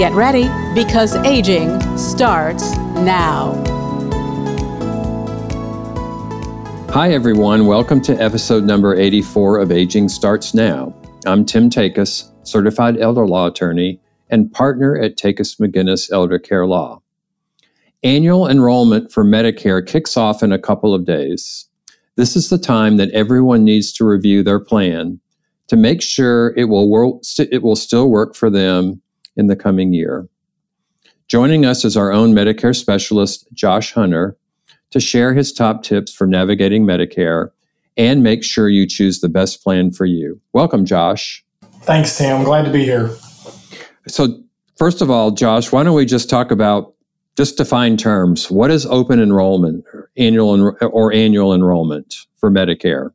Get ready because aging starts now. Hi, everyone. Welcome to episode number 84 of Aging Starts Now. I'm Tim Takacs, certified elder law attorney and partner at Takacs McGinnis Elder Care Law. Annual enrollment for Medicare kicks off in a couple of days. This is the time that everyone needs to review their plan to make sure it will, work, it will still work for them in the coming year. Joining us is our own Medicare specialist, Josh Hunter, to share his top tips for navigating Medicare and make sure you choose the best plan for you. Welcome, Josh. Thanks, Tim. Glad to be here. So, first of all, Josh, why don't we just talk about just define terms? What is open enrollment, or annual or annual enrollment for Medicare?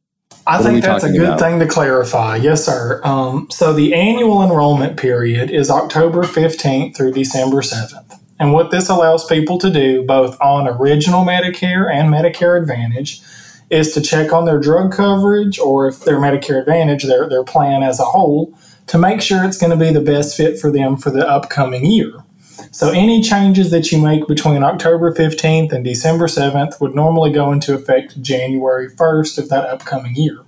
I think that's a good about? thing to clarify. Yes, sir. Um, so the annual enrollment period is October 15th through December 7th. And what this allows people to do, both on original Medicare and Medicare Advantage, is to check on their drug coverage or if their Medicare Advantage, their, their plan as a whole, to make sure it's going to be the best fit for them for the upcoming year. So, any changes that you make between October 15th and December 7th would normally go into effect January 1st of that upcoming year.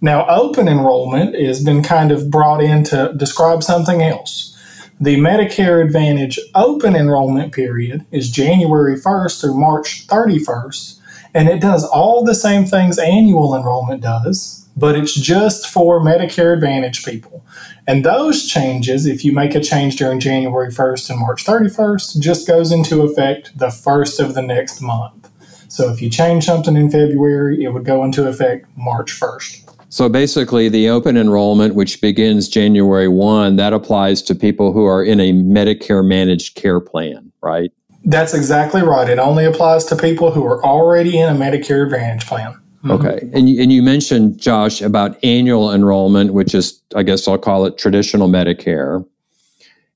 Now, open enrollment has been kind of brought in to describe something else. The Medicare Advantage open enrollment period is January 1st through March 31st, and it does all the same things annual enrollment does, but it's just for Medicare Advantage people. And those changes, if you make a change during January 1st and March 31st, just goes into effect the first of the next month. So if you change something in February, it would go into effect March 1st. So basically, the open enrollment, which begins January 1, that applies to people who are in a Medicare managed care plan, right? That's exactly right. It only applies to people who are already in a Medicare Advantage plan. Mm-hmm. Okay. And you, and you mentioned, Josh, about annual enrollment, which is, I guess I'll call it traditional Medicare.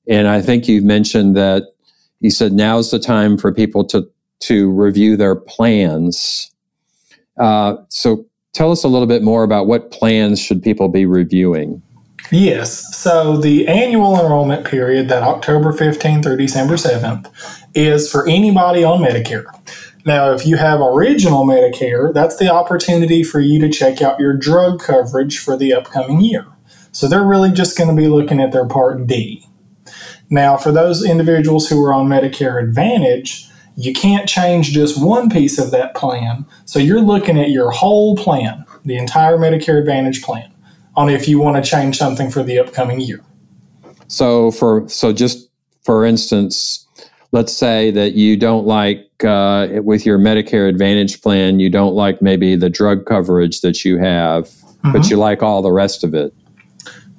And I think you mentioned that you said now's the time for people to, to review their plans. Uh, so tell us a little bit more about what plans should people be reviewing? Yes. So the annual enrollment period, that October 15th through December 7th, is for anybody on Medicare. Now, if you have original Medicare, that's the opportunity for you to check out your drug coverage for the upcoming year. So they're really just going to be looking at their Part D. Now, for those individuals who are on Medicare Advantage, you can't change just one piece of that plan. So you're looking at your whole plan, the entire Medicare Advantage plan, on if you want to change something for the upcoming year. So for so just for instance, let's say that you don't like uh, with your Medicare Advantage plan, you don't like maybe the drug coverage that you have, mm-hmm. but you like all the rest of it.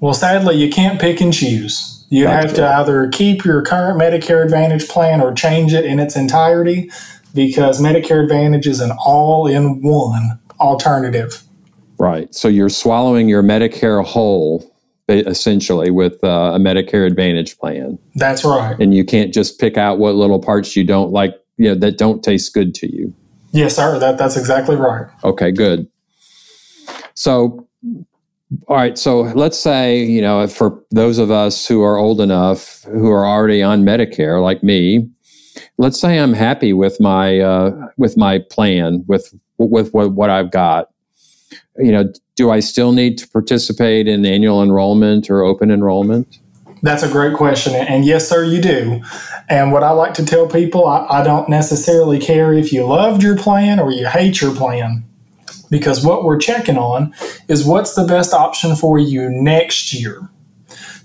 Well, sadly, you can't pick and choose. You have to either keep your current Medicare Advantage plan or change it in its entirety because Medicare Advantage is an all in one alternative. Right. So you're swallowing your Medicare whole essentially with uh, a Medicare Advantage plan. That's right. And you can't just pick out what little parts you don't like, you know, that don't taste good to you. Yes, sir. That that's exactly right. Okay, good. So all right, so let's say, you know, for those of us who are old enough who are already on Medicare like me, let's say I'm happy with my uh, with my plan with with what, what I've got. You know, do I still need to participate in annual enrollment or open enrollment? That's a great question. And yes, sir, you do. And what I like to tell people, I, I, don't necessarily care if you loved your plan or you hate your plan, because what we're checking on is what's the best option for you next year.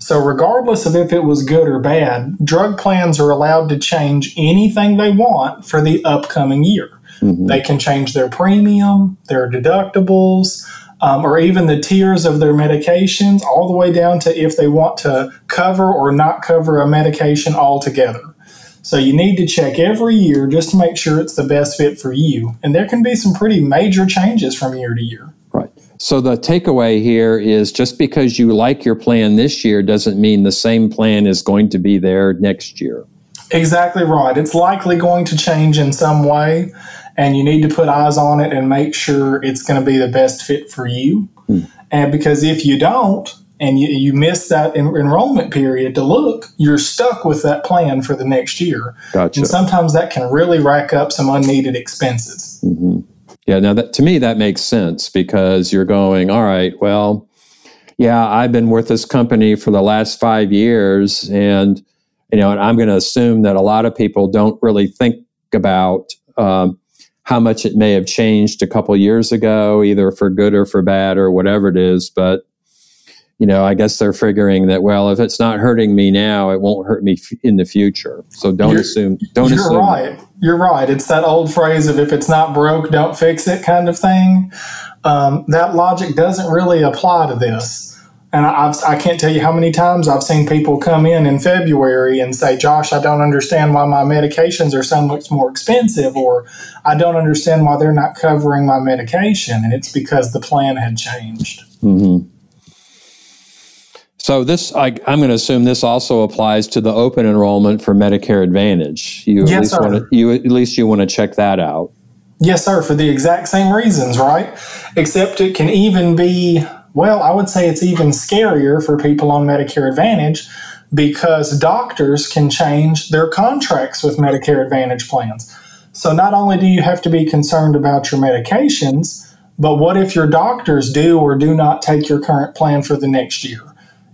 So, regardless of if it was good or bad, drug plans are allowed to change anything they want for the upcoming year. Mm-hmm. They can change their premium, their deductibles, um, or even the tiers of their medications, all the way down to if they want to cover or not cover a medication altogether. So you need to check every year just to make sure it's the best fit for you. And there can be some pretty major changes from year to year. So the takeaway here is just because you like your plan this year doesn't mean the same plan is going to be there next year. Exactly right. It's likely going to change in some way, and you need to put eyes on it and make sure it's going to be the best fit for you. Hmm. And because if you don't, and you, you miss that en- enrollment period to look, you're stuck with that plan for the next year. Gotcha. And sometimes that can really rack up some unneeded expenses. Mm-hmm. Yeah, now that to me that makes sense because you're going, all right, well, yeah, I've been with this company for the last five years, and you know, and I'm going to assume that a lot of people don't really think about um, how much it may have changed a couple years ago, either for good or for bad or whatever it is. But you know, I guess they're figuring that well, if it's not hurting me now, it won't hurt me f- in the future. So don't you're, assume. Don't you're assume. You're right. You're right. It's that old phrase of if it's not broke, don't fix it kind of thing. Um, that logic doesn't really apply to this. And I, I've, I can't tell you how many times I've seen people come in in February and say, Josh, I don't understand why my medications are so much more expensive, or I don't understand why they're not covering my medication. And it's because the plan had changed. Mm-hmm. So this, I, am going to assume this also applies to the open enrollment for Medicare Advantage. You yes, at least sir. Want to, you at least you want to check that out. Yes, sir. For the exact same reasons, right? Except it can even be well. I would say it's even scarier for people on Medicare Advantage because doctors can change their contracts with Medicare Advantage plans. So not only do you have to be concerned about your medications, but what if your doctors do or do not take your current plan for the next year?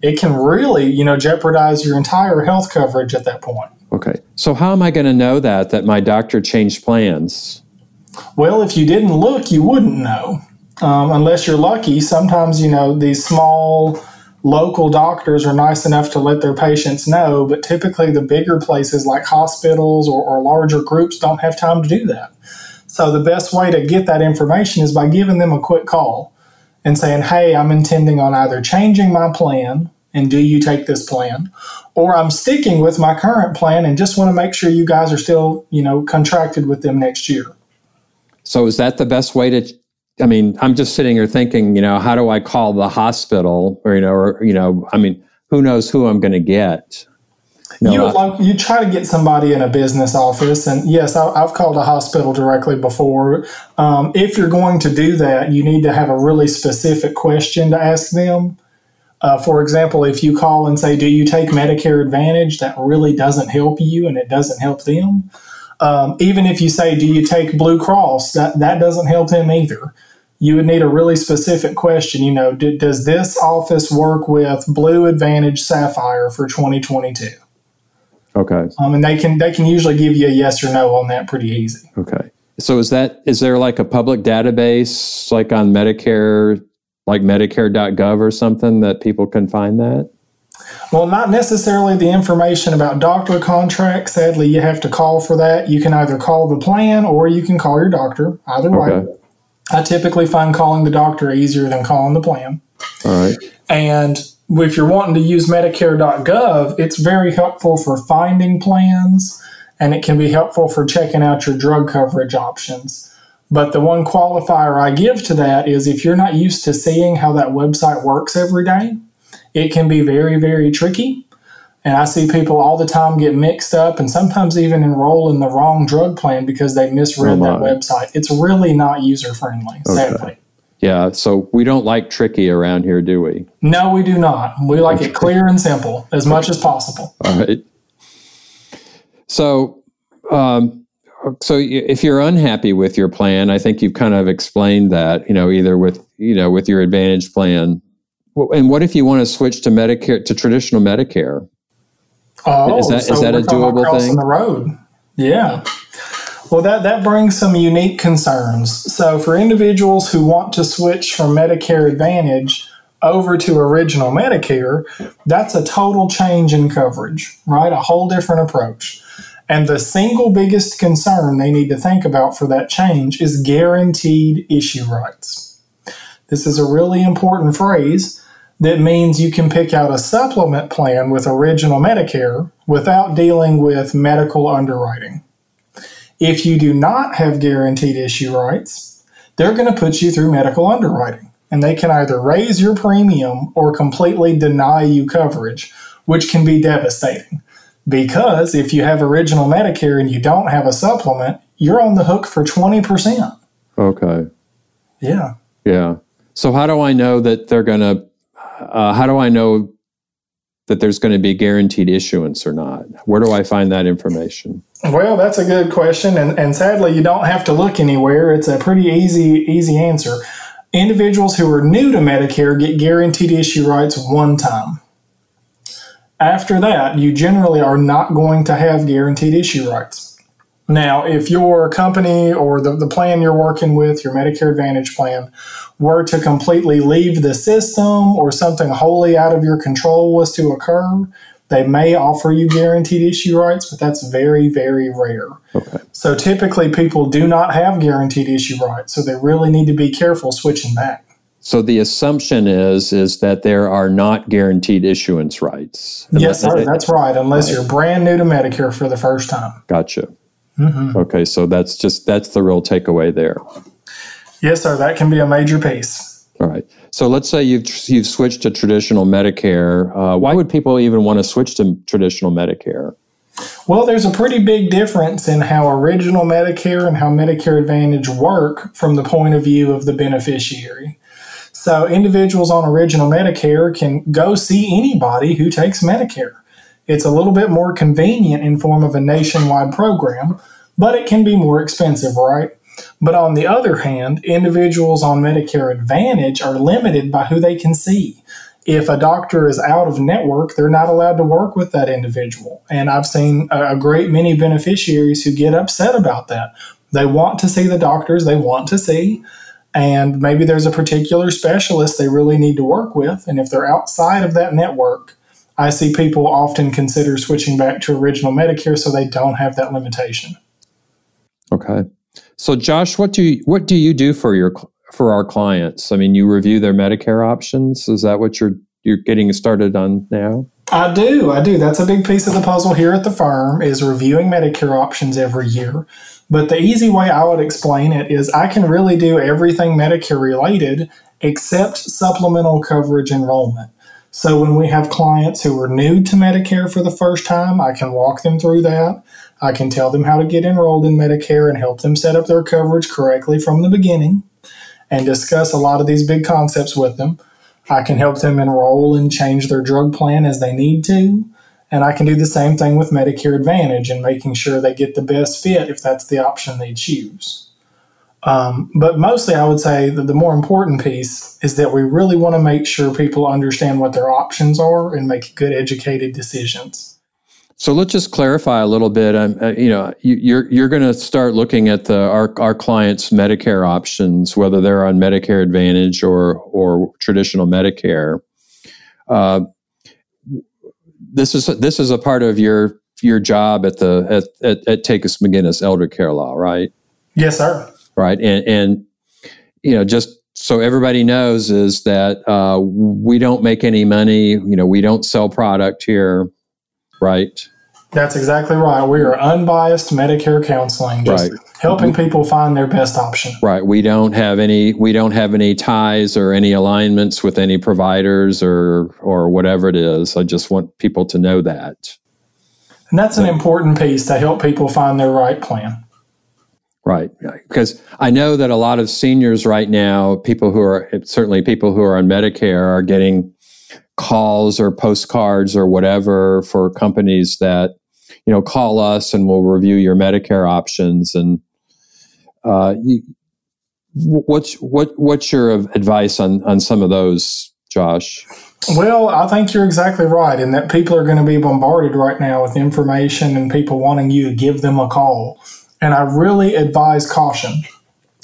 It can really, you know, jeopardize your entire health coverage at that point. Okay. So how am I going to know that that my doctor changed plans? Well, if you didn't look, you wouldn't know. Um, unless you're lucky, sometimes you know these small local doctors are nice enough to let their patients know, but typically the bigger places like hospitals or, or larger groups don't have time to do that. So the best way to get that information is by giving them a quick call and saying, "Hey, I'm intending on either changing my plan and do you take this plan? Or I'm sticking with my current plan and just want to make sure you guys are still, you know, contracted with them next year. So is that the best way to I mean, I'm just sitting here thinking, you know, how do I call the hospital or you know, or you know, I mean, who knows who I'm going to get? You, know, you like you try to get somebody in a business office, and yes, I, have called a hospital directly before. Um, if you're going to do that, you need to have a really specific question to ask them. Uh, for example, if you call and say, Do you take Medicare Advantage? That really doesn't help you and it doesn't help them. Um, even if you say, Do you take Blue Cross? That, that doesn't help them either. You would need a really specific question. You know, do, does this office work with Blue Advantage Sapphire for 2022? Okay. Um, and they can they can usually give you a yes or no on that pretty easy. Okay. So is that is there like a public database like on Medicare like Medicare.gov or something that people can find that? Well, not necessarily the information about doctor contracts. Sadly, you have to call for that. You can either call the plan or you can call your doctor. Either okay. way. I typically find calling the doctor easier than calling the plan. All right. And if you're wanting to use Medicare.gov, it's very helpful for finding plans and it can be helpful for checking out your drug coverage options. But the one qualifier I give to that is if you're not used to seeing how that website works every day, it can be very, very tricky. And I see people all the time get mixed up and sometimes even enroll in the wrong drug plan because they misread oh that website. It's really not user friendly, okay. sadly. Yeah, so we don't like tricky around here, do we? No, we do not. We like it clear and simple as much as possible. All right. So, um, so if you're unhappy with your plan, I think you've kind of explained that, you know, either with, you know, with your advantage plan. And what if you want to switch to Medicare, to traditional Medicare? Oh, is that, so is that a doable thing? the road. Yeah. Well, that, that brings some unique concerns. So, for individuals who want to switch from Medicare Advantage over to original Medicare, that's a total change in coverage, right? A whole different approach. And the single biggest concern they need to think about for that change is guaranteed issue rights. This is a really important phrase that means you can pick out a supplement plan with original Medicare without dealing with medical underwriting. If you do not have guaranteed issue rights, they're going to put you through medical underwriting, and they can either raise your premium or completely deny you coverage, which can be devastating. Because if you have original Medicare and you don't have a supplement, you're on the hook for 20%. Okay. Yeah. Yeah. So, how do I know that they're going to uh, how do I know that there's going to be guaranteed issuance or not? Where do I find that information? Well, that's a good question, and, and sadly, you don't have to look anywhere. It's a pretty easy easy answer. Individuals who are new to Medicare get guaranteed issue rights one time. After that, you generally are not going to have guaranteed issue rights. Now, if your company or the, the plan you're working with, your Medicare Advantage plan, were to completely leave the system or something wholly out of your control was to occur, they may offer you guaranteed issue rights, but that's very, very rare. Okay. So typically people do not have guaranteed issue rights, so they really need to be careful switching back. So the assumption is is that there are not guaranteed issuance rights. Yes, sir, that's right. Unless right. you're brand new to Medicare for the first time. Gotcha. Mm-hmm. Okay, so that's just that's the real takeaway there. Yes, sir. That can be a major piece. All right. So let's say you've you've switched to traditional Medicare. Uh, why would people even want to switch to traditional Medicare? Well, there's a pretty big difference in how original Medicare and how Medicare Advantage work from the point of view of the beneficiary. So, individuals on original Medicare can go see anybody who takes Medicare. It's a little bit more convenient in form of a nationwide program, but it can be more expensive, right? But on the other hand, individuals on Medicare Advantage are limited by who they can see. If a doctor is out of network, they're not allowed to work with that individual. And I've seen a great many beneficiaries who get upset about that. They want to see the doctors they want to see, and maybe there's a particular specialist they really need to work with. And if they're outside of that network, I see people often consider switching back to original Medicare so they don't have that limitation. Okay. So, Josh, what do you what do you do for your for our clients? I mean, you review their Medicare options. Is that what you're you're getting started on now? I do. I do. That's a big piece of the puzzle here at the firm is reviewing Medicare options every year. But the easy way I would explain it is I can really do everything Medicare related except supplemental coverage enrollment. So when we have clients who are new to Medicare for the first time, I can walk them through that. I can tell them how to get enrolled in Medicare and help them set up their coverage correctly from the beginning and discuss a lot of these big concepts with them. I can help them enroll and change their drug plan as they need to. And I can do the same thing with Medicare Advantage and making sure they get the best fit if that's the option they choose. Um, but mostly, I would say that the more important piece is that we really want to make sure people understand what their options are and make good, educated decisions. So let's just clarify a little bit. Um, uh, you know, you, you're you're going to start looking at the our our clients' Medicare options, whether they're on Medicare Advantage or or traditional Medicare. Uh, this is this is a part of your your job at the at at, at Takacs McGinnis Elder Care Law, right? Yes, sir. Right, and and you know just so everybody knows is that uh, we don't make any money. You know, we don't sell product here right? That's exactly right. We are unbiased Medicare counseling, just right. helping people find their best option. Right. We don't have any we don't have any ties or any alignments with any providers or or whatever it is. I just want people to know that. And that's an important piece to help people find their right plan. Right. Because I know that a lot of seniors right now, people who are certainly people who are on Medicare are getting calls or postcards or whatever for companies that you know call us and we'll review your Medicare options and uh, you, what's what what's your advice on on some of those, Josh? Well, I think you're exactly right in that people are going to be bombarded right now with information and people wanting you to give them a call. And I really advise caution.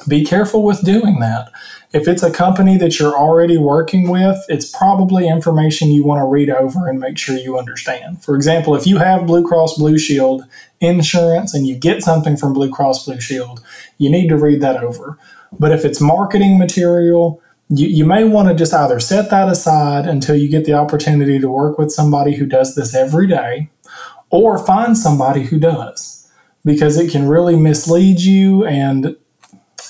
Be careful with doing that. If it's a company that you're already working with, it's probably information you want to read over and make sure you understand. For example, if you have Blue Cross Blue Shield insurance and you get something from Blue Cross Blue Shield, you need to read that over. But if it's marketing material, you, you may want to just either set that aside until you get the opportunity to work with somebody who does this every day or find somebody who does because it can really mislead you and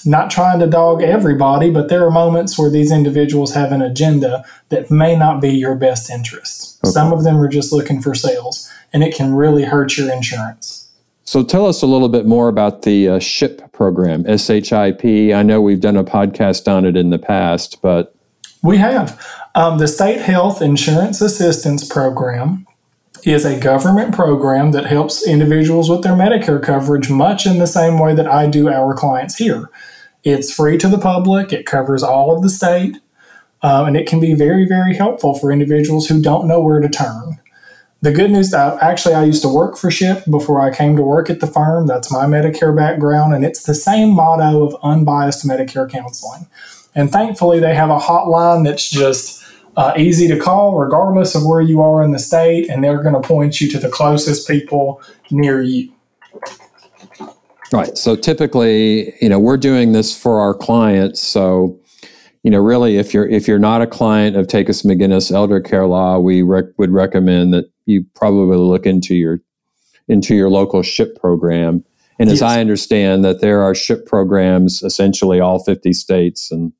not trying to dog everybody, but there are moments where these individuals have an agenda that may not be your best interest. Okay. Some of them are just looking for sales, and it can really hurt your insurance. So tell us a little bit more about the uh, SHIP program, SHIP. I know we've done a podcast on it in the past, but. We have. Um, the State Health Insurance Assistance Program is a government program that helps individuals with their Medicare coverage much in the same way that I do our clients here. It's free to the public, it covers all of the state, uh, and it can be very, very helpful for individuals who don't know where to turn the good news that actually I used to work for SHIP before I came to work at the firm. That's my Medicare background, and it's the same motto of unbiased Medicare counseling. And thankfully, they have a hotline that's just uh, easy to call, regardless of where you are in the state, and they're going to point you to the closest people near you. Right. So typically, you know, we're doing this for our clients. So you know, really, if you're if you're not a client of Takacs McGinnis Elder Care Law, we rec- would recommend that you probably look into your into your local SHIP program. And yes. as I understand that there are SHIP programs essentially all 50 states and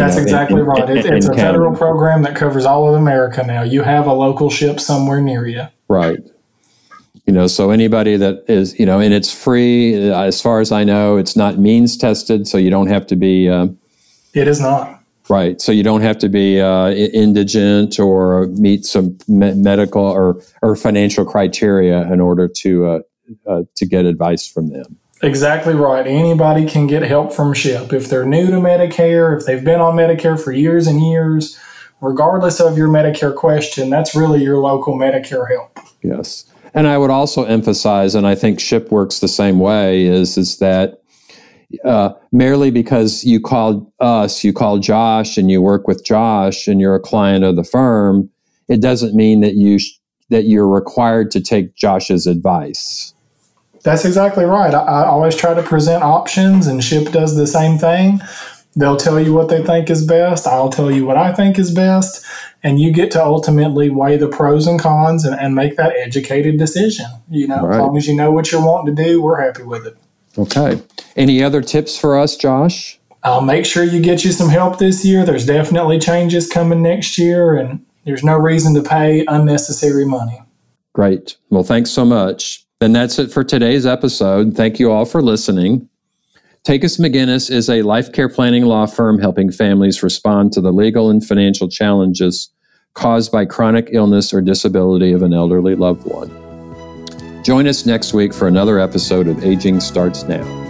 that's know, exactly right. It, it's a federal program that covers all of America now. You have a local SHIP somewhere near you. Right. You know, so anybody that is, you know, and it's free. As far as I know, it's not means tested, so you don't have to be uh, it is not. Right. So you don't have to be uh, indigent or meet some me- medical or, or financial criteria in order to uh, uh, to get advice from them. Exactly right. Anybody can get help from SHIP if they're new to Medicare, if they've been on Medicare for years and years. Regardless of your Medicare question, that's really your local Medicare help. Yes. And I would also emphasize, and I think SHIP works the same way, is is that uh, merely because you called us, you called Josh, and you work with Josh, and you're a client of the firm, it doesn't mean that you sh- that you're required to take Josh's advice. That's exactly right. I, I always try to present options, and SHIP does the same thing. They'll tell you what they think is best. I'll tell you what I think is best. And you get to ultimately weigh the pros and cons and, and make that educated decision. You know, right. as long as you know what you're wanting to do, we're happy with it. Okay. Any other tips for us, Josh? I'll make sure you get you some help this year. There's definitely changes coming next year, and there's no reason to pay unnecessary money. Great. Well, thanks so much. And that's it for today's episode. Thank you all for listening. Takacs McGinnis is a life care planning law firm helping families respond to the legal and financial challenges caused by chronic illness or disability of an elderly loved one. Join us next week for another episode of Aging Starts Now.